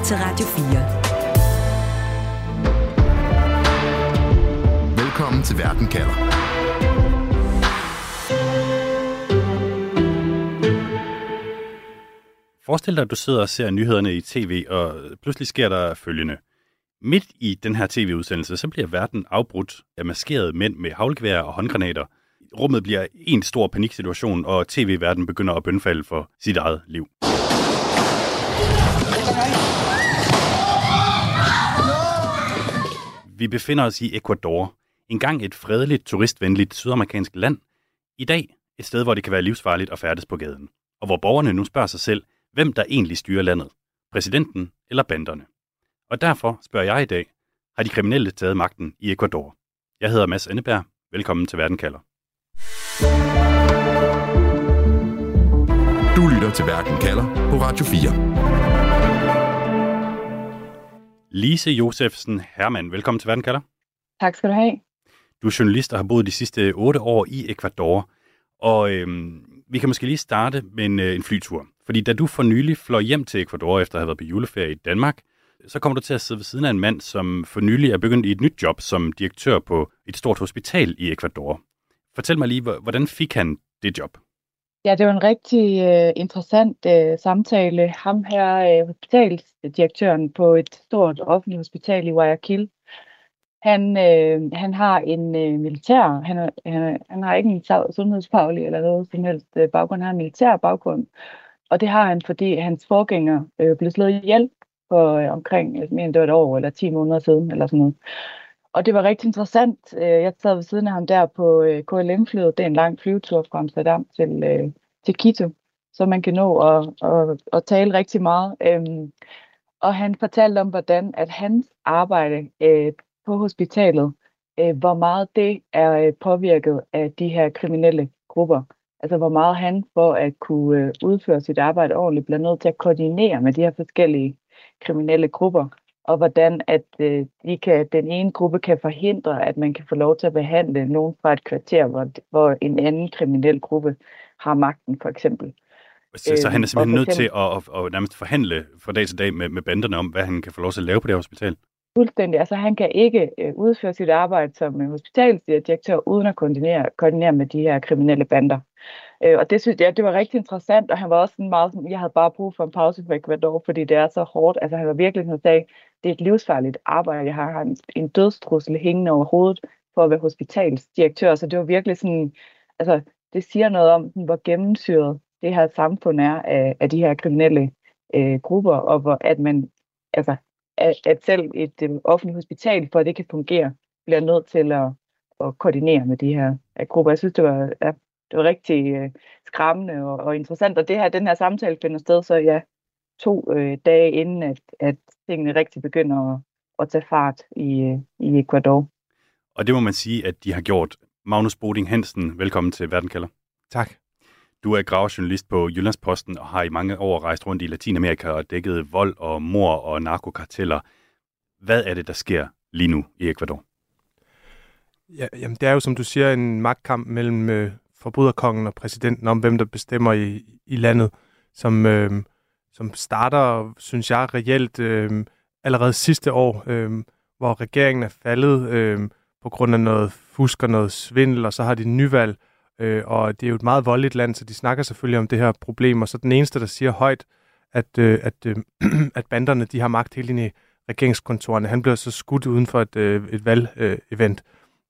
lytter til Radio 4. Velkommen til Verden kalder. Forestil dig, at du sidder og ser nyhederne i tv, og pludselig sker der følgende. Midt i den her tv-udsendelse, så bliver verden afbrudt af maskerede mænd med havlgevær og håndgranater. Rummet bliver en stor paniksituation, og tv-verden begynder at bønfalde for sit eget liv. Vi befinder os i Ecuador, engang et fredeligt, turistvenligt sydamerikansk land. I dag et sted, hvor det kan være livsfarligt at færdes på gaden. Og hvor borgerne nu spørger sig selv, hvem der egentlig styrer landet. Præsidenten eller banderne. Og derfor spørger jeg i dag, har de kriminelle taget magten i Ecuador? Jeg hedder Mads Anneberg. Velkommen til Verden kalder. Du lytter til Verden kalder på Radio 4. Lise Josefsen Hermann, velkommen til Verden kalder. Tak skal du have. Du er journalist og har boet de sidste otte år i Ecuador. Og øhm, vi kan måske lige starte med en, øh, en flytur. Fordi da du for nylig fløj hjem til Ecuador efter at have været på juleferie i Danmark, så kommer du til at sidde ved siden af en mand, som for nylig er begyndt i et nyt job som direktør på et stort hospital i Ecuador. Fortæl mig lige, hvordan fik han det job? Ja, det var en rigtig uh, interessant uh, samtale. Ham her, uh, hospitalsdirektøren på et stort offentligt hospital i Guayaquil, han, øh, han har en øh, militær, han, han, han har ikke en sundhedsfaglig eller noget som helst øh, baggrund, han har en militær baggrund. Og det har han, fordi hans forgænger øh, blev slået ihjel for øh, omkring jeg mere end det var et år eller 10 måneder siden, eller sådan noget. Og det var rigtig interessant. Øh, jeg sad ved siden af ham der på øh, KLM-flyet. Det er en lang flyvetur fra Amsterdam til, øh, til Quito, så man kan nå at, at, at tale rigtig meget. Øhm, og han fortalte om, hvordan at hans arbejde på hospitalet, hvor meget det er påvirket af de her kriminelle grupper. Altså hvor meget han for at kunne udføre sit arbejde ordentligt bliver nødt til at koordinere med de her forskellige kriminelle grupper, og hvordan at øh, de kan, den ene gruppe kan forhindre, at man kan få lov til at behandle nogen fra et kvarter, hvor, hvor en anden kriminel gruppe har magten, for eksempel. Så, så han er simpelthen nødt til at, at, at nærmest forhandle fra dag til dag med, med banderne om, hvad han kan få lov til at lave på det hospital? Fuldstændig. Altså han kan ikke øh, udføre sit arbejde som øh, hospitalsdirektør uden at koordinere, koordinere med de her kriminelle bander. Øh, og det synes jeg, det var rigtig interessant, og han var også sådan meget sådan, jeg havde bare brug for en pause for Ecuador, fordi det er så hårdt. Altså han var virkelig sådan sagde, det er et livsfarligt arbejde, jeg har, har en, en dødstrussel hængende over hovedet for at være hospitalsdirektør, så det var virkelig sådan, altså det siger noget om, hvor gennemsyret det her samfund er af, af de her kriminelle øh, grupper, og hvor at man, altså at, at selv et øh, offentligt hospital, for at det kan fungere, bliver nødt til at, at koordinere med de her grupper. Jeg synes, det var, ja, det var rigtig øh, skræmmende og, og interessant, og det her, den her samtale finder sted, så ja, to øh, dage inden, at, at tingene rigtig begynder at, at tage fart i, i Ecuador. Og det må man sige, at de har gjort. Magnus Boding Hansen, velkommen til Verdenkalder. Tak. Du er gravejournalist på Jyllandsposten og har i mange år rejst rundt i Latinamerika og dækket vold og mor og narkokarteller. Hvad er det, der sker lige nu i Ecuador? Ja, jamen, det er jo, som du siger, en magtkamp mellem øh, forbryderkongen og præsidenten om, hvem der bestemmer i, i landet, som, øh, som starter, synes jeg, reelt øh, allerede sidste år, øh, hvor regeringen er faldet øh, på grund af noget fusk og noget svindel, og så har de nyvalg, Øh, og det er jo et meget voldeligt land, så de snakker selvfølgelig om det her problem. Og så den eneste, der siger højt, at, øh, at, øh, at banderne de har magt helt ind i regeringskontorerne, han bliver så skudt uden for et, øh, et valgevent.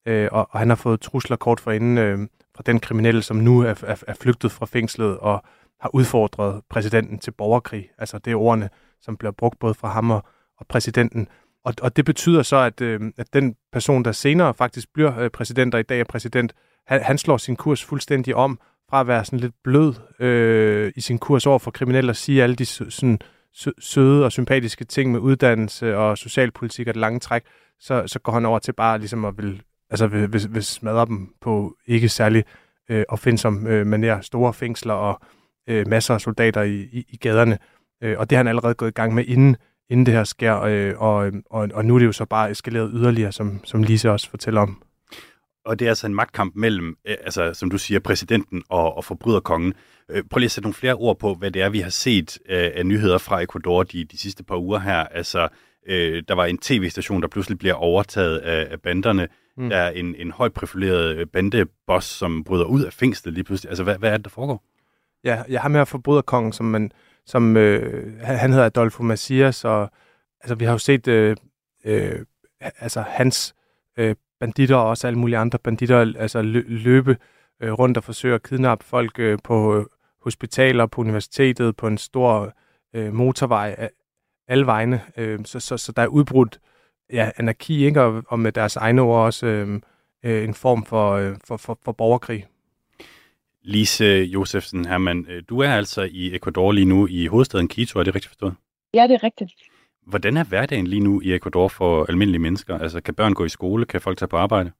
Øh, og, og han har fået trusler kort for inden øh, fra den kriminelle, som nu er, er, er flygtet fra fængslet og har udfordret præsidenten til borgerkrig. Altså det er ordene, som bliver brugt både fra ham og, og præsidenten. Og, og det betyder så, at, øh, at den person, der senere faktisk bliver øh, præsident, og i dag er præsident, han, han slår sin kurs fuldstændig om, fra at være sådan lidt blød øh, i sin kurs over for kriminelle og sige alle de sådan, søde og sympatiske ting med uddannelse og socialpolitik og det lange træk, så, så går han over til bare ligesom at vil, altså vil, vil, vil smadre dem på ikke særlig øh, offensom øh, manér, store fængsler og øh, masser af soldater i, i, i gaderne. Øh, og det har han allerede gået i gang med, inden, inden det her sker, øh, og, og, og nu er det jo så bare eskaleret yderligere, som, som Lise også fortæller om. Og det er altså en magtkamp mellem, øh, altså, som du siger, præsidenten og, og forbryderkongen. Øh, prøv lige at sætte nogle flere ord på, hvad det er, vi har set øh, af nyheder fra Ecuador de, de sidste par uger her. Altså, øh, der var en tv-station, der pludselig bliver overtaget af, af banderne. Mm. Der er en, en højt profileret øh, bandeboss, som bryder ud af fængslet lige pludselig. Altså, hvad, hvad er det, der foregår? Ja, jeg har med forbryderkongen, som, man, som øh, han hedder Adolfo Macias, og altså, vi har jo set øh, øh, altså, hans øh, banditter og også alle mulige andre banditter altså, løbe øh, rundt og forsøge at kidnappe folk øh, på øh, hospitaler, på universitetet, på en stor øh, motorvej, alle vegne. Øh, så, så, så der er udbrudt ja, anarki, ikke? Og, og med deres egne ord også øh, øh, en form for, øh, for, for, for borgerkrig. Lise Josefsen Hermann, øh, du er altså i Ecuador lige nu i hovedstaden Quito, er det rigtigt forstået? Ja, det er rigtigt. Hvordan er hverdagen lige nu i Ecuador for almindelige mennesker? Altså, kan børn gå i skole? Kan folk tage på arbejde?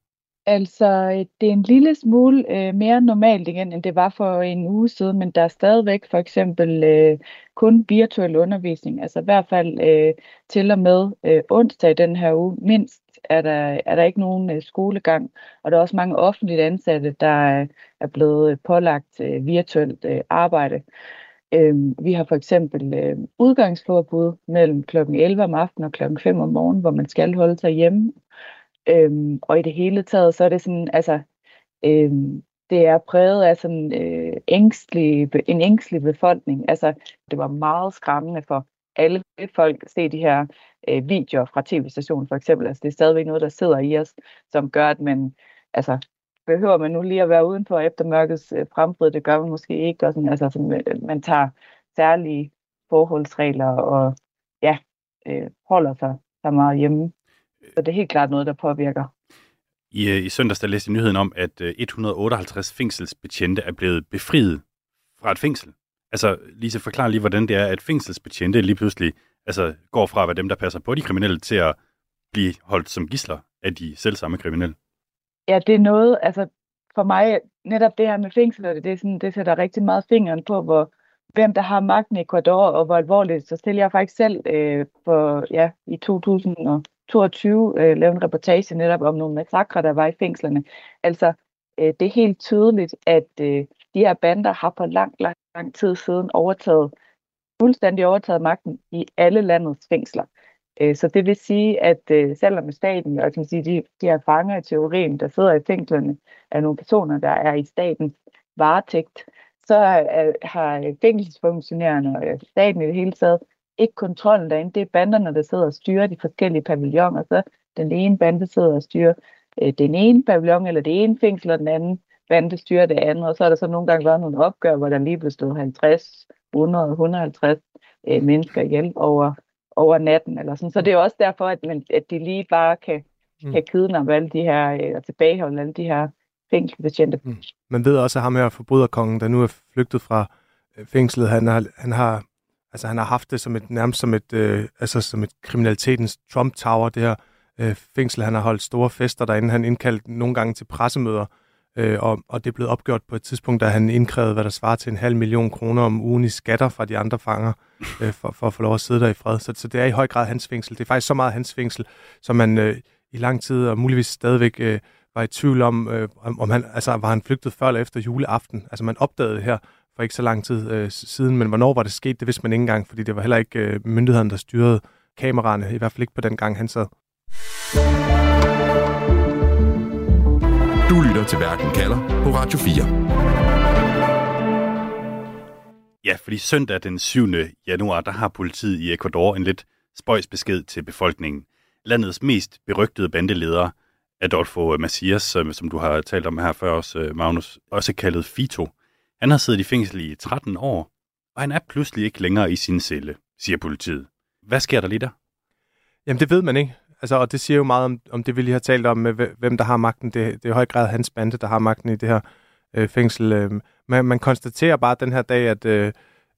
Altså, det er en lille smule øh, mere normalt igen, end det var for en uge siden, men der er stadigvæk for eksempel øh, kun virtuel undervisning. Altså i hvert fald øh, til og med øh, onsdag i den her uge, mindst er der, er der ikke nogen øh, skolegang. Og der er også mange offentligt ansatte, der øh, er blevet øh, pålagt øh, virtuelt øh, arbejde. Øh, vi har for eksempel øh, udgangsforbud mellem kl. 11 om aftenen og kl. 5 om morgenen, hvor man skal holde sig hjemme. Øhm, og i det hele taget, så er det sådan, altså, øhm, det er præget af sådan øh, ængstlig, en ængstelig befolkning. Altså, det var meget skræmmende for alle folk at se de her øh, videoer fra tv-stationen for eksempel. Altså, det er stadigvæk noget, der sidder i os, som gør, at man, altså, behøver man nu lige at være udenfor efter mørkets øh, frembrud, det gør man måske ikke. Og sådan, altså, sådan, øh, man tager særlige forholdsregler og ja, øh, holder sig, sig meget hjemme. Så det er helt klart noget, der påvirker. I, øh, i søndags der læste jeg nyheden om, at øh, 158 fængselsbetjente er blevet befriet fra et fængsel. Altså, Lise, forklar lige, hvordan det er, at fængselsbetjente lige pludselig altså, går fra at være dem, der passer på de kriminelle, til at blive holdt som gisler af de selv samme kriminelle. Ja, det er noget, altså for mig, netop det her med fængsler, det, er sådan, det sætter rigtig meget fingeren på, hvor, hvem der har magten i Ecuador, og hvor alvorligt. Så stiller jeg faktisk selv øh, for, ja, i 2022 øh, lavede en reportage netop om nogle massakre, der var i fængslerne. Altså, øh, det er helt tydeligt, at øh, de her bander har for lang, lang, lang tid siden overtaget, fuldstændig overtaget magten i alle landets fængsler. Øh, så det vil sige, at øh, selvom staten, altså og kan sige, de, de her fanger i teorien, der sidder i fængslerne, er nogle personer, der er i statens varetægt, så øh, har fængselsfunktionærerne og staten i det hele taget ikke kontrollen derinde. Det er banderne, der sidder og styrer de forskellige pavilloner. Så den ene bande sidder og styrer den ene pavillon, eller det ene fængsel, og den anden bande styrer det andet. Og så er der så nogle gange været nogle opgør, hvor der lige blev stået 50, 100, 150 øh, mennesker ihjel over, over natten. Eller sådan. Så det er også derfor, at, man, at de lige bare kan, mm. kan kidnappe alle de her, øh, og tilbageholde alle de her fængselsbetjente. Mm. Man ved også, at ham her forbryderkongen, der nu er flygtet fra øh, fængslet, han har, han har Altså han har haft det som et, nærmest som et, øh, altså som et kriminalitetens Trump Tower, det her øh, fængsel. Han har holdt store fester derinde. Han indkaldt nogle gange til pressemøder, øh, og, og det er blevet opgjort på et tidspunkt, da han indkrævede, hvad der svarer til en halv million kroner om ugen i skatter fra de andre fanger, øh, for, for at få lov at sidde der i fred. Så, så det er i høj grad hans fængsel. Det er faktisk så meget hans fængsel, som man øh, i lang tid, og muligvis stadigvæk øh, var i tvivl om, øh, om han, altså, var han flygtet før eller efter juleaften. Altså man opdagede det her for ikke så lang tid øh, siden, men hvornår var det sket, det vidste man ikke engang, fordi det var heller ikke øh, myndighederne, der styrede kameraerne, i hvert fald ikke på den gang, han sad. Du lytter til Verden kalder på Radio 4. Ja, fordi søndag den 7. januar, der har politiet i Ecuador en lidt spøjs besked til befolkningen. Landets mest berygtede bandeleder, Adolfo Macias, som, som du har talt om her før også, øh, Magnus, også kaldet Fito, han har siddet i fængsel i 13 år, og han er pludselig ikke længere i sin celle, siger politiet. Hvad sker der lige der? Jamen, det ved man ikke. Altså, og det siger jo meget om, om det, vi lige har talt om, med hvem der har magten. Det, det er i høj grad hans bande, der har magten i det her øh, fængsel. Øh, man, man konstaterer bare den her dag, at, øh,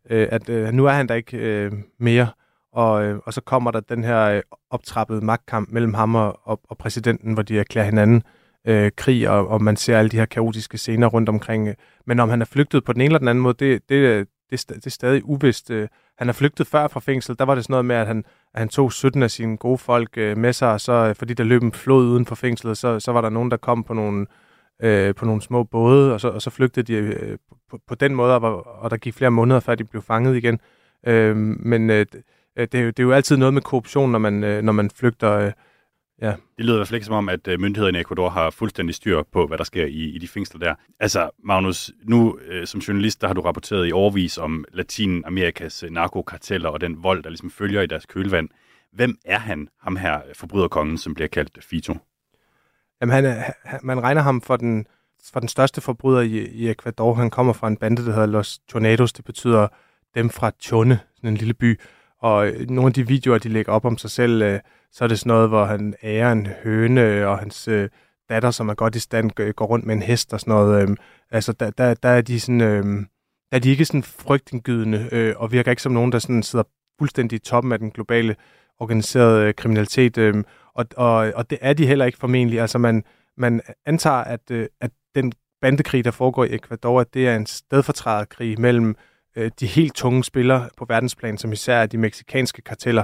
øh, at øh, nu er han der ikke øh, mere, og, øh, og så kommer der den her øh, optrappede magtkamp mellem ham og, og, og præsidenten, hvor de erklærer hinanden øh, krig, og, og man ser alle de her kaotiske scener rundt omkring. Øh. Men om han er flygtet på den ene eller den anden måde, det, det, det det, det er stadig uvist. Øh, han er flygtet før fra fængsel. Der var det sådan noget med, at han, at han tog 17 af sine gode folk øh, med sig, og så, øh, fordi der løb en flod uden for fængslet, så, så var der nogen, der kom på nogle, øh, på nogle små både, og så, og så flygtede de øh, på, på den måde, og, og der gik flere måneder, før de blev fanget igen. Øhm, øh, men øh, det, er jo, det er jo altid noget med korruption, når man, øh, når man flygter. Øh, Ja. Det lyder i hvert fald ikke som om, at øh, myndighederne i Ecuador har fuldstændig styr på, hvad der sker i, i de fængsler der. Altså, Magnus, nu øh, som journalist, der har du rapporteret i overvis om Latinamerikas øh, narkokarteller og den vold, der ligesom følger i deres kølvand. Hvem er han, ham her forbryderkongen, som bliver kaldt Fito? Jamen, han er, man regner ham for den, for den største forbryder i, i Ecuador. Han kommer fra en bande, der hedder Los Tornados. Det betyder dem fra Chone, sådan en lille by. Og nogle af de videoer, de lægger op om sig selv, øh, så er det sådan noget, hvor han ærer en høne, og hans øh, datter, som er godt i stand, går rundt med en hest og sådan noget. Øh, altså, der, der, der er de sådan... Øh, der er de ikke sådan frygtindgydende, øh, og virker ikke som nogen, der sådan sidder fuldstændig i toppen af den globale organiserede øh, kriminalitet. Øh, og, og, og det er de heller ikke formentlig. Altså man, man antager, at, øh, at den bandekrig, der foregår i Ecuador, at det er en stedfortræderkrig mellem øh, Øh, de helt tunge spillere på verdensplan, som især er de meksikanske karteller.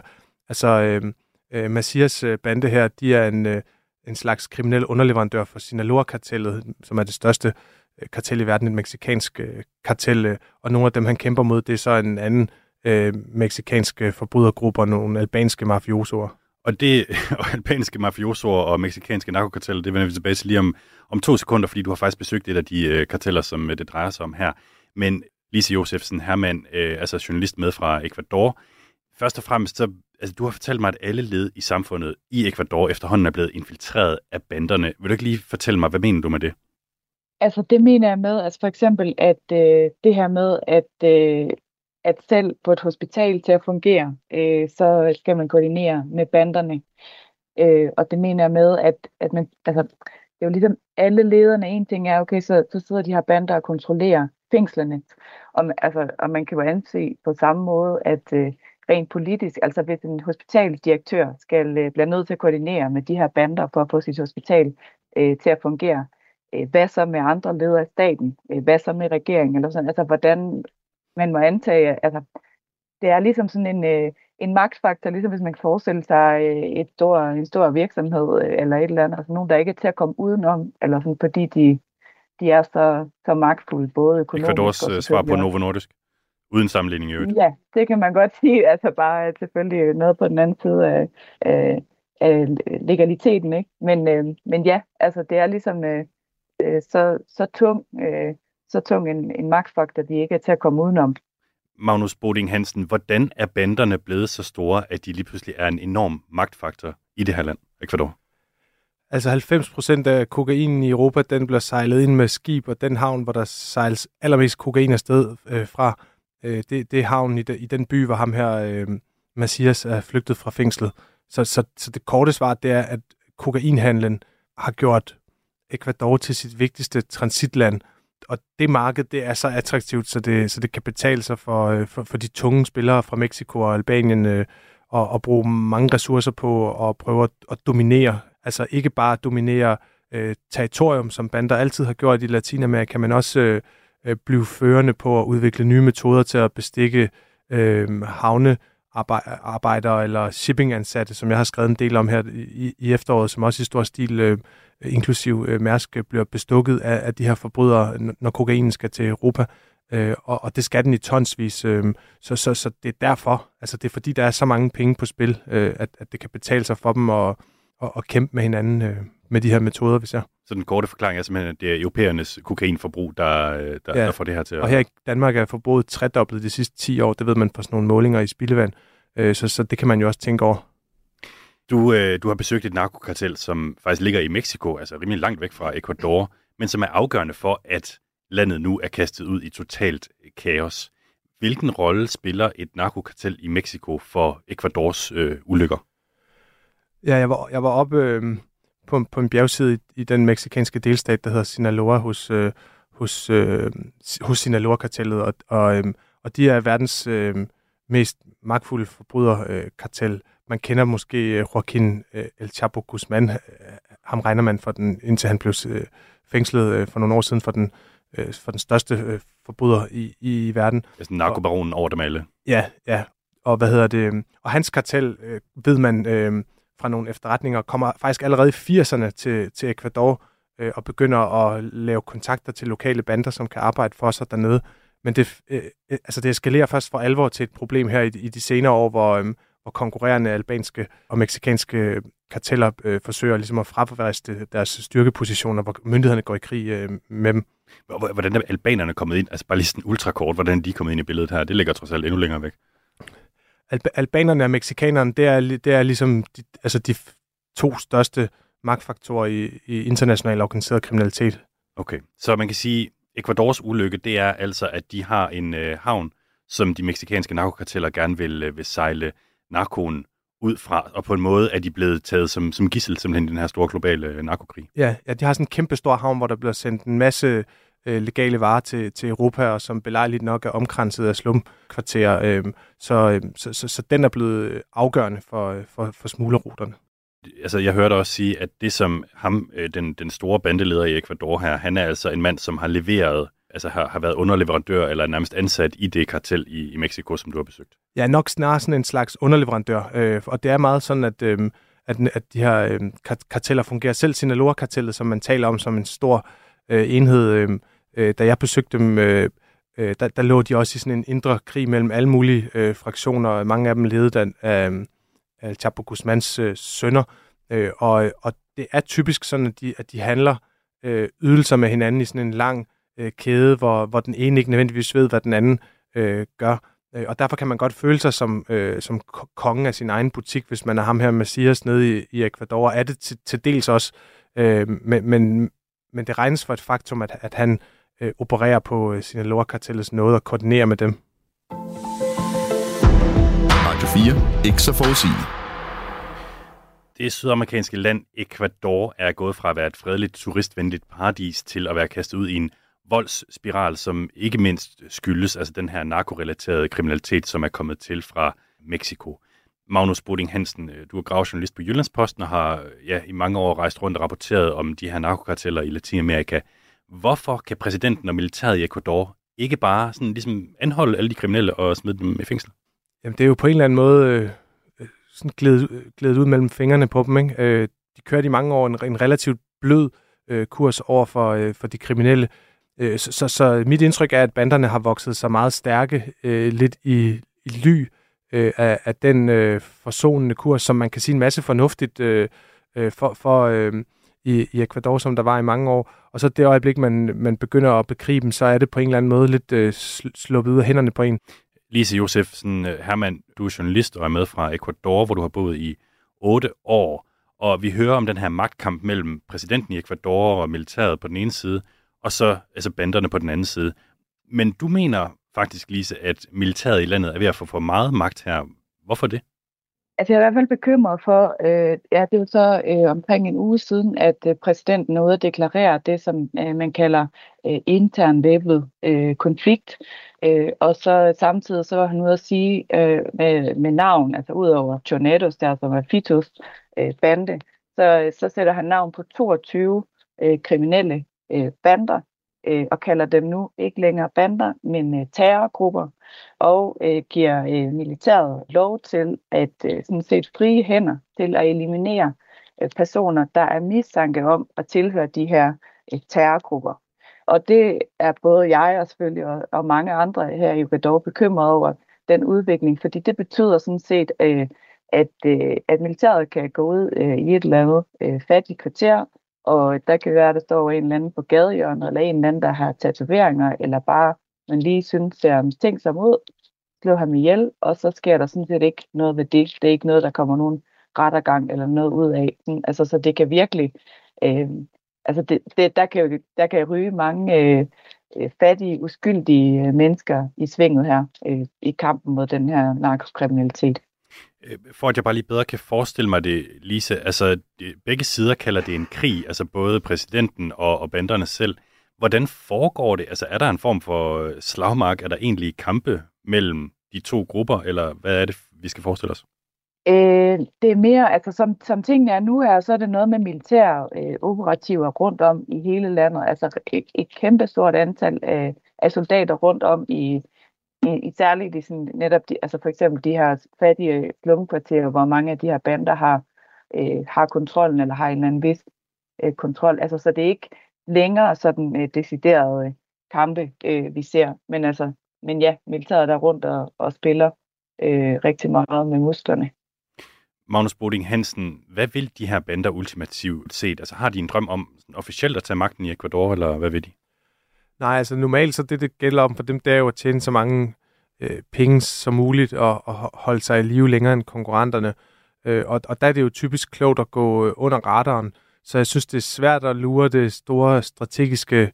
Altså øh, øh, Masias øh, bande her, de er en, øh, en slags kriminel underleverandør for Sinaloa-kartellet, som er det største øh, kartel i verden, et meksikansk øh, kartel, øh, og nogle af dem, han kæmper mod, det er så en anden øh, meksikanske forbrydergrupper, nogle albanske mafiosoer. Og det, og albanske mafiosoer og meksikanske narkokarteller, det vender vi tilbage til lige om, om to sekunder, fordi du har faktisk besøgt et af de øh, karteller, som øh, det drejer sig om her. Men Lise Josefsen Hermann, øh, altså journalist med fra Ecuador. Først og fremmest, så, altså, du har fortalt mig, at alle led i samfundet i Ecuador efterhånden er blevet infiltreret af banderne. Vil du ikke lige fortælle mig, hvad mener du med det? Altså det mener jeg med, altså for eksempel, at øh, det her med, at, øh, at selv på et hospital til at fungere, øh, så skal man koordinere med banderne. Øh, og det mener jeg med, at, at man, altså, det er jo ligesom alle lederne. En ting er, okay, så, så sidder de her bander og kontrollerer fængslerne. Og, altså, og man kan jo anse på samme måde, at øh, rent politisk, altså hvis en hospitaldirektør skal øh, blive nødt til at koordinere med de her bander for at få sit hospital øh, til at fungere, øh, hvad så med andre ledere af staten? Øh, hvad så med regeringen? Eller sådan, altså hvordan man må antage, altså det er ligesom sådan en, øh, en magtfaktor, ligesom hvis man kan forestille sig øh, et stor, en stor virksomhed øh, eller et eller andet, altså nogen, der ikke er til at komme udenom, eller sådan, fordi de de er så, så magtfulde, både økonomisk Ecuadors og svar på Novo Nordisk, uden sammenligning i øvrigt. Ja, det kan man godt sige. Altså bare selvfølgelig noget på den anden side af, af, af legaliteten, ikke? Men, øh, men ja, altså det er ligesom øh, øh, så, så tung, øh, så tung en, en magtfaktor, de ikke er til at komme udenom. Magnus Boding Hansen, hvordan er banderne blevet så store, at de lige pludselig er en enorm magtfaktor i det her land, Ecuador? Altså 90 procent af kokainen i Europa, den bliver sejlet ind med skib, og den havn, hvor der sejles allermest kokain afsted øh, fra, øh, det, det er havnen i, de, i den by, hvor ham her, øh, Messias, er flygtet fra fængslet. Så, så, så det korte svar, det er, at kokainhandlen har gjort Ecuador til sit vigtigste transitland, og det marked, det er så attraktivt, så det, så det kan betale sig for, øh, for, for de tunge spillere fra Mexico og Albanien øh, og, og bruge mange ressourcer på at prøve at, at dominere Altså ikke bare dominere øh, territorium, som bander altid har gjort i Latinamerika, men også øh, øh, blive førende på at udvikle nye metoder til at bestikke øh, havnearbejdere eller shippingansatte, som jeg har skrevet en del om her i, i efteråret, som også i stor stil, øh, inklusiv øh, Mærsk, øh, bliver bestukket af, af de her forbrydere, når kokainen skal til Europa. Øh, og, og det skal den i tonsvis. Øh, så, så, så det er derfor, altså det er fordi, der er så mange penge på spil, øh, at, at det kan betale sig for dem at at, at kæmpe med hinanden øh, med de her metoder, hvis jeg. Så den korte forklaring er simpelthen, at det er europæernes kokainforbrug, der, øh, der, ja. der får det her til at... Og her i Danmark er forbruget tredoblet de sidste 10 år. Det ved man fra sådan nogle målinger i spildevand. Øh, så, så det kan man jo også tænke over. Du, øh, du har besøgt et narkokartel, som faktisk ligger i Mexico, altså rimelig langt væk fra Ecuador, men som er afgørende for, at landet nu er kastet ud i totalt kaos. Hvilken rolle spiller et narkokartel i Mexico for Ecuadors øh, ulykker? Ja, jeg var, jeg var oppe øh, på, på en bjergside i, i den meksikanske delstat, der hedder Sinaloa, hos, øh, hos, øh, hos Sinaloa-kartellet, og, og, øh, og de er verdens øh, mest magtfulde forbryderkartel. Øh, man kender måske øh, Joaquin øh, El Chapo Guzman. Øh, ham regner man for den, indtil han blev øh, fængslet øh, for nogle år siden for den øh, for den største øh, forbryder i, i verden. Altså narkobaronen over dem alle. Ja, ja. Og hvad hedder det? Og hans kartel, øh, ved man øh, fra nogle efterretninger, kommer faktisk allerede i 80'erne til, til Ecuador øh, og begynder at lave kontakter til lokale bander, som kan arbejde for sig dernede. Men det, øh, øh altså det eskalerer først for alvor til et problem her i, i de senere år, hvor, øh, hvor konkurrerende albanske og meksikanske karteller øh, forsøger ligesom at fravriste deres styrkepositioner, hvor myndighederne går i krig øh, med dem. Hvordan er albanerne kommet ind? Altså bare lige sådan ultrakort, hvordan de er kommet ind i billedet her. Det ligger trods alt endnu længere væk. Alba- albanerne og meksikanerne, det er, det er ligesom de, altså de to største magtfaktorer i, i international organiseret kriminalitet. Okay, så man kan sige, Ecuadors ulykke, det er altså, at de har en øh, havn, som de meksikanske narkokarteller gerne vil, øh, vil sejle narkoen ud fra, og på en måde er de blevet taget som, som gissel simpelthen i den her store globale øh, narkokrig. Ja, ja, de har sådan en kæmpe stor havn, hvor der bliver sendt en masse øh, legale varer til, til Europa, og som belejligt nok er omkranset af slumkvarterer. Øh, så, øh, så, så, så den er blevet afgørende for, øh, for, for smuglerruterne. Altså, jeg hørte også sige, at det som ham, øh, den, den store bandeleder i Ecuador her, han er altså en mand, som har leveret altså har, har været underleverandør eller nærmest ansat i det kartel i, i Mexico, som du har besøgt? Ja, nok snarere sådan en slags underleverandør. Øh, og det er meget sådan, at, øh, at, at de her øh, karteller fungerer. Selv Sinaloa-kartellet, som man taler om som en stor øh, Øh, enhed, øhm, øh, da jeg besøgte dem, øh, øh, der, der lå de også i sådan en indre krig mellem alle mulige øh, fraktioner. Mange af dem ledet af, af, af Chapo Guzmans øh, sønner. Øh, og, og det er typisk sådan, at de, at de handler øh, ydelser med hinanden i sådan en lang øh, kæde, hvor, hvor den ene ikke nødvendigvis ved, hvad den anden øh, gør. Øh, og derfor kan man godt føle sig som, øh, som kongen af sin egen butik, hvis man er ham her Messias nede i, i Ecuador. Er det til, til dels også, øh, men, men, men det regnes for et faktum, at, at han øh, opererer på øh, sine lorkartellets noget og koordinerer med dem. Radio 4. Ikke så forudsigende. Det sydamerikanske land Ecuador er gået fra at være et fredeligt, turistvenligt paradis til at være kastet ud i en voldsspiral, som ikke mindst skyldes altså den her narkorelaterede kriminalitet, som er kommet til fra Mexico. Magnus Boding Hansen, øh, du er gravjournalist på Jyllandsposten og har øh, ja, i mange år rejst rundt og rapporteret om de her narkokarteller i Latinamerika. Hvorfor kan præsidenten og militæret i Ecuador ikke bare sådan ligesom anholde alle de kriminelle og smide dem i fængsel? Jamen, det er jo på en eller anden måde øh, øh sådan glædet, glædet ud mellem fingrene på dem. Ikke? Øh, de kørte i mange år en, en relativt blød øh, kurs over for, øh, for de kriminelle. Øh, så, så, så mit indtryk er, at banderne har vokset sig meget stærke øh, lidt i, i ly øh, af, af den øh, forsonende kurs, som man kan sige en masse fornuftigt øh, øh, for, for øh, i, i Ecuador, som der var i mange år. Og så det øjeblik, man, man begynder at bekribe dem, så er det på en eller anden måde lidt øh, sluppet ud af hænderne på en. Lise Josefsen, øh, Herman, Hermann, du er journalist og er med fra Ecuador, hvor du har boet i otte år. Og vi hører om den her magtkamp mellem præsidenten i Ecuador og militæret på den ene side, og så altså banderne på den anden side. Men du mener faktisk, Lise, at militæret i landet er ved at få for meget magt her. Hvorfor det? Altså, jeg er i hvert fald bekymret for, øh, ja, det er jo så øh, omkring en uge siden, at øh, præsidenten nåede at deklarere det, som øh, man kalder øh, intern væbnet øh, konflikt. Øh, og så samtidig så var han ude at sige øh, med, med navn, altså ud over Tornados, der altså som er Fitos øh, bande, så, øh, så sætter han navn på 22 øh, kriminelle øh, bander, øh, og kalder dem nu ikke længere bander, men øh, terrorgrupper, og øh, giver øh, militæret lov til at øh, sådan set frie hænder til at eliminere øh, personer, der er mistanke om at tilhøre de her øh, terrorgrupper. Og det er både jeg og selvfølgelig og, og mange andre her i Ecuador bekymret over den udvikling, fordi det betyder sådan set, øh, at, øh, at militæret kan gå ud øh, i et eller andet øh, fattigt kvarter og der kan være, at der står en eller anden på gadehjørnet, eller en eller anden, der har tatoveringer, eller bare man lige synes, ser mistænksom ud, slå ham ihjel, og så sker der sådan set ikke noget ved det. Det er ikke noget, der kommer nogen rettergang eller noget ud af. Altså, så det kan virkelig, øh, altså det, det, der, kan jo, der kan ryge mange øh, øh fattige, uskyldige mennesker i svinget her øh, i kampen mod den her narkokriminalitet. Øh, for at jeg bare lige bedre kan forestille mig det, Lise, altså begge sider kalder det en krig, altså både præsidenten og, og banderne selv. Hvordan foregår det? Altså er der en form for øh, slagmark? Er der egentlig kampe mellem de to grupper, eller hvad er det, vi skal forestille os? Øh, det er mere, altså som, som tingene er nu her, så er det noget med militære øh, operativer rundt om i hele landet. Altså et, et kæmpe stort antal af, af soldater rundt om i, i, i særligt i sådan, netop de, altså for eksempel de her fattige slumkvarterer, hvor mange af de her bander har, øh, har kontrollen eller har en eller anden vis øh, kontrol. Altså så det er ikke længere sådan øh, deciderede kampe, øh, vi ser. Men altså, men ja, militæret der rundt og, og spiller øh, rigtig meget med musklerne. Magnus Boding Hansen, hvad vil de her bander ultimativt set? Altså har de en drøm om officielt at tage magten i Ecuador, eller hvad vil de? Nej, altså normalt så det, det gælder om for dem, det er jo at tjene så mange øh, penge som muligt og, og holde sig i live længere end konkurrenterne. Øh, og, og der er det jo typisk klogt at gå øh, under radaren. Så jeg synes, det er svært at lure det store strategiske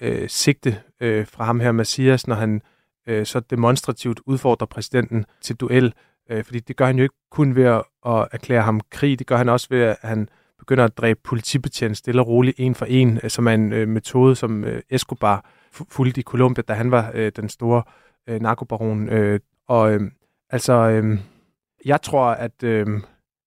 øh, sigte øh, fra ham her, Massias, når han øh, så demonstrativt udfordrer præsidenten til duel. Øh, fordi det gør han jo ikke kun ved at, at erklære ham krig, det gør han også ved, at han begynder at dræbe politibetjent stille og roligt en for en, øh, som er en øh, metode, som øh, Escobar fulgte i Colombia, da han var øh, den store øh, narkobaron. Øh, og øh, altså, øh, jeg tror, at øh,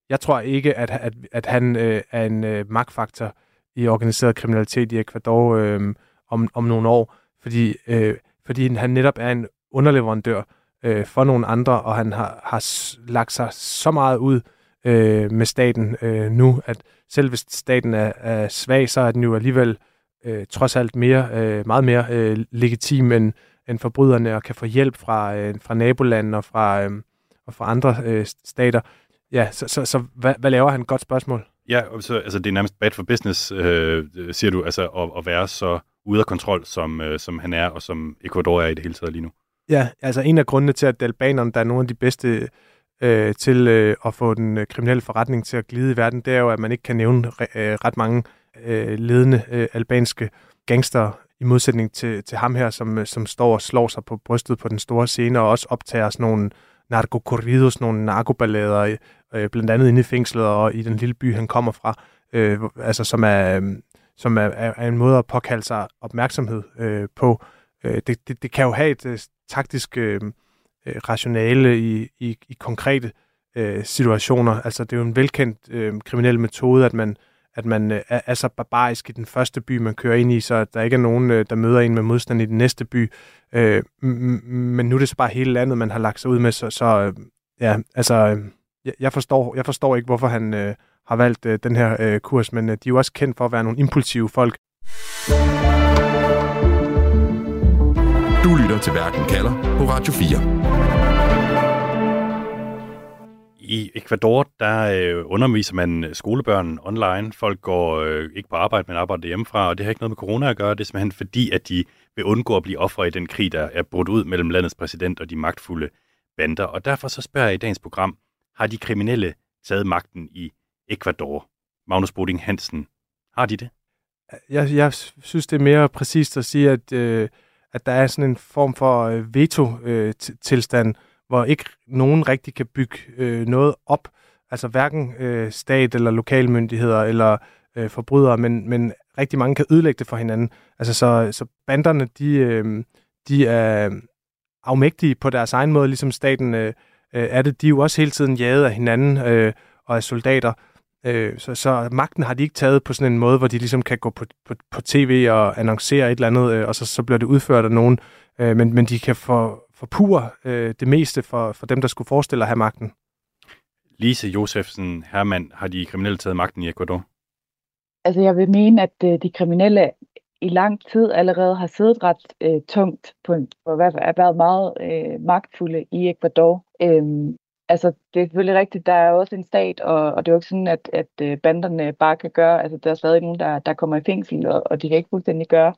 jeg tror ikke, at, at, at han øh, er en øh, magtfaktor i organiseret kriminalitet i Ecuador øh, om, om nogle år, fordi, øh, fordi han netop er en underleverandør øh, for nogle andre, og han har, har lagt sig så meget ud øh, med staten øh, nu, at selv hvis staten er, er svag, så er den jo alligevel øh, trods alt mere, øh, meget mere øh, legitim end, end forbryderne, og kan få hjælp fra, øh, fra nabolanden og fra, øh, og fra andre øh, stater. Ja, så, så, så hvad, hvad laver han? Godt spørgsmål. Ja, så, altså det er nærmest bad for business, øh, siger du, altså at, at være så ude af kontrol, som, øh, som han er, og som Ecuador er i det hele taget lige nu. Ja, altså en af grundene til, at albanerne, der er nogle af de bedste øh, til øh, at få den øh, kriminelle forretning til at glide i verden, det er jo, at man ikke kan nævne øh, ret mange øh, ledende øh, albanske gangster i modsætning til, til ham her, som, øh, som står og slår sig på brystet på den store scene, og også optager sådan nogle narkokorridos, nogle narkoballader, øh, blandt andet inde i fængslet og i den lille by, han kommer fra, øh, altså som er, øh, som er, er en måde at påkalde sig opmærksomhed øh, på. Øh, det, det, det kan jo have et øh, taktisk øh, øh, rationale i, i, i konkrete øh, situationer. Altså det er jo en velkendt øh, kriminel metode, at man at man øh, er, er så barbarisk i den første by, man kører ind i, så der ikke er nogen, øh, der møder en med modstand i den næste by. Øh, men nu er det så bare hele landet, man har lagt sig ud med, så, så øh, ja, altså, øh, jeg, forstår, jeg forstår ikke, hvorfor han øh, har valgt øh, den her øh, kurs, men øh, de er jo også kendt for at være nogle impulsive folk. Du lytter til Verden kalder på Radio 4. I Ecuador, der øh, underviser man skolebørn online. Folk går øh, ikke på arbejde, men arbejder hjemmefra, og det har ikke noget med corona at gøre. Det er simpelthen fordi, at de vil undgå at blive ofre i den krig, der er brudt ud mellem landets præsident og de magtfulde bander. Og derfor så spørger jeg i dagens program, har de kriminelle taget magten i Ecuador? Magnus Boding Hansen, har de det? Jeg, jeg synes, det er mere præcist at sige, at øh, at der er sådan en form for øh, veto-tilstand, øh, hvor ikke nogen rigtig kan bygge øh, noget op, altså hverken øh, stat eller lokalmyndigheder eller øh, forbrydere, men, men rigtig mange kan ødelægge det for hinanden. Altså så, så banderne, de, øh, de er øh, afmægtige på deres egen måde, ligesom staten øh, øh, er det. De er jo også hele tiden jaget af hinanden øh, og af soldater. Øh, så, så magten har de ikke taget på sådan en måde, hvor de ligesom kan gå på, på, på tv og annoncere et eller andet, øh, og så, så bliver det udført af nogen. Øh, men, men de kan for, forpure øh, det meste for, for dem, der skulle forestille at have magten. Lise Josefsen Hermann, har de kriminelle taget magten i Ecuador? Altså jeg vil mene, at øh, de kriminelle i lang tid allerede har siddet ret øh, tungt på, på hvad er været meget øh, magtfulde i Ecuador. Øhm, altså, det er selvfølgelig rigtigt, der er også en stat, og, og det er jo ikke sådan, at, at øh, banderne bare kan gøre, altså der er stadig nogen, der, der kommer i fængsel, og, og de kan ikke fuldstændig gøre,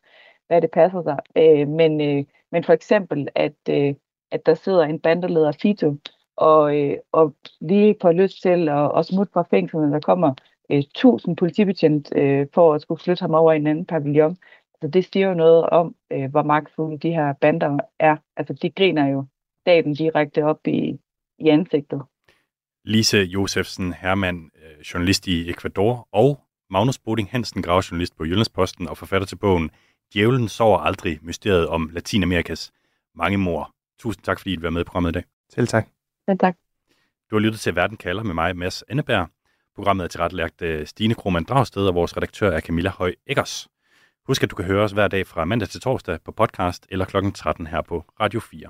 hvad det passer sig. Øh, men, øh, men for eksempel, at, øh, at der sidder en bandeleder, Fito, og, øh, og lige får lyst til at, at smutte fra fængslet, der kommer øh, 1000 politibetjent øh, for at skulle flytte ham over i en anden pavillon. Så det siger jo noget om, øh, hvor magtfulde de her bander er. Altså de griner jo staten direkte op i, i ansigtet. Lise Josefsen Hermann, øh, journalist i Ecuador, og Magnus Boding Hansen, gravjournalist på Jyllandsposten og forfatter til bogen Djævlen sover aldrig, mysteriet om Latinamerikas mange mor. Tusind tak, fordi I var med i programmet i dag. Selv tak. Selv tak. Du har lyttet til Verden kalder med mig, Mads Anneberg. Programmet er tilrettelagt af Stine Krohmann Dragsted, og vores redaktør er Camilla Høj Eggers. Husk, at du kan høre os hver dag fra mandag til torsdag på podcast eller kl. 13 her på Radio 4.